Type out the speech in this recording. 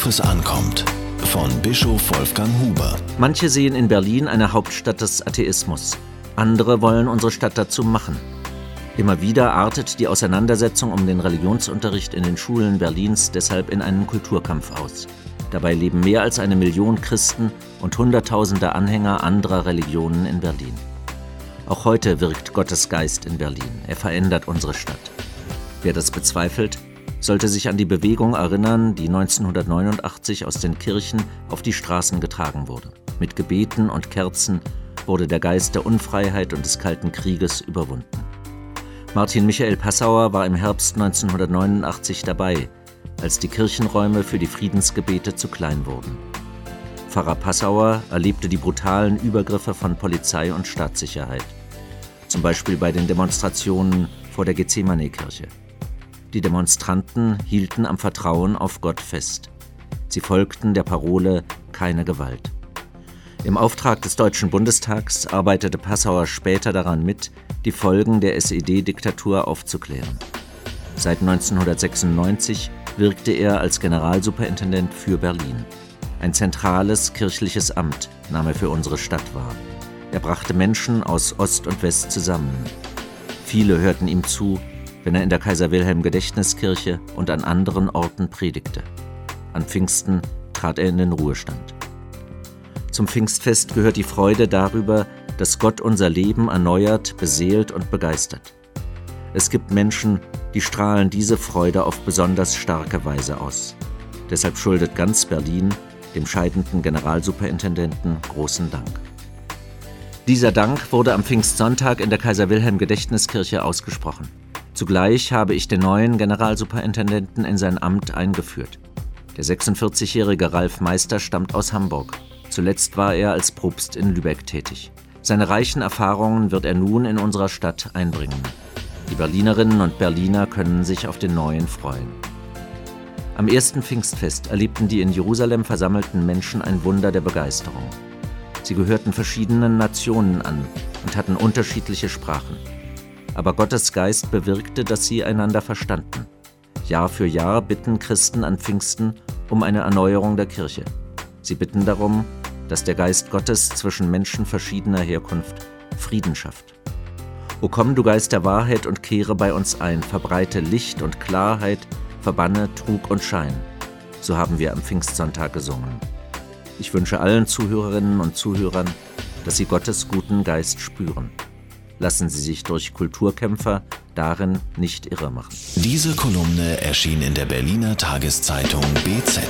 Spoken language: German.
Worauf es ankommt. Von Bischof Wolfgang Huber. Manche sehen in Berlin eine Hauptstadt des Atheismus. Andere wollen unsere Stadt dazu machen. Immer wieder artet die Auseinandersetzung um den Religionsunterricht in den Schulen Berlins deshalb in einen Kulturkampf aus. Dabei leben mehr als eine Million Christen und Hunderttausende Anhänger anderer Religionen in Berlin. Auch heute wirkt Gottes Geist in Berlin. Er verändert unsere Stadt. Wer das bezweifelt, sollte sich an die Bewegung erinnern, die 1989 aus den Kirchen auf die Straßen getragen wurde. Mit Gebeten und Kerzen wurde der Geist der Unfreiheit und des Kalten Krieges überwunden. Martin Michael Passauer war im Herbst 1989 dabei, als die Kirchenräume für die Friedensgebete zu klein wurden. Pfarrer Passauer erlebte die brutalen Übergriffe von Polizei und Staatssicherheit, zum Beispiel bei den Demonstrationen vor der Gethsemane-Kirche. Die Demonstranten hielten am Vertrauen auf Gott fest. Sie folgten der Parole keine Gewalt. Im Auftrag des Deutschen Bundestags arbeitete Passauer später daran mit, die Folgen der SED-Diktatur aufzuklären. Seit 1996 wirkte er als Generalsuperintendent für Berlin. Ein zentrales kirchliches Amt nahm er für unsere Stadt wahr. Er brachte Menschen aus Ost und West zusammen. Viele hörten ihm zu, wenn er in der Kaiser Wilhelm Gedächtniskirche und an anderen Orten predigte. An Pfingsten trat er in den Ruhestand. Zum Pfingstfest gehört die Freude darüber, dass Gott unser Leben erneuert, beseelt und begeistert. Es gibt Menschen, die strahlen diese Freude auf besonders starke Weise aus. Deshalb schuldet ganz Berlin dem scheidenden Generalsuperintendenten großen Dank. Dieser Dank wurde am Pfingstsonntag in der Kaiser Wilhelm Gedächtniskirche ausgesprochen. Zugleich habe ich den neuen Generalsuperintendenten in sein Amt eingeführt. Der 46-jährige Ralf Meister stammt aus Hamburg. Zuletzt war er als Propst in Lübeck tätig. Seine reichen Erfahrungen wird er nun in unserer Stadt einbringen. Die Berlinerinnen und Berliner können sich auf den neuen freuen. Am ersten Pfingstfest erlebten die in Jerusalem versammelten Menschen ein Wunder der Begeisterung. Sie gehörten verschiedenen Nationen an und hatten unterschiedliche Sprachen. Aber Gottes Geist bewirkte, dass sie einander verstanden. Jahr für Jahr bitten Christen an Pfingsten um eine Erneuerung der Kirche. Sie bitten darum, dass der Geist Gottes zwischen Menschen verschiedener Herkunft Frieden schafft. O komm, du Geist der Wahrheit, und kehre bei uns ein, verbreite Licht und Klarheit, verbanne Trug und Schein. So haben wir am Pfingstsonntag gesungen. Ich wünsche allen Zuhörerinnen und Zuhörern, dass sie Gottes guten Geist spüren. Lassen Sie sich durch Kulturkämpfer darin nicht irre machen. Diese Kolumne erschien in der Berliner Tageszeitung BZ.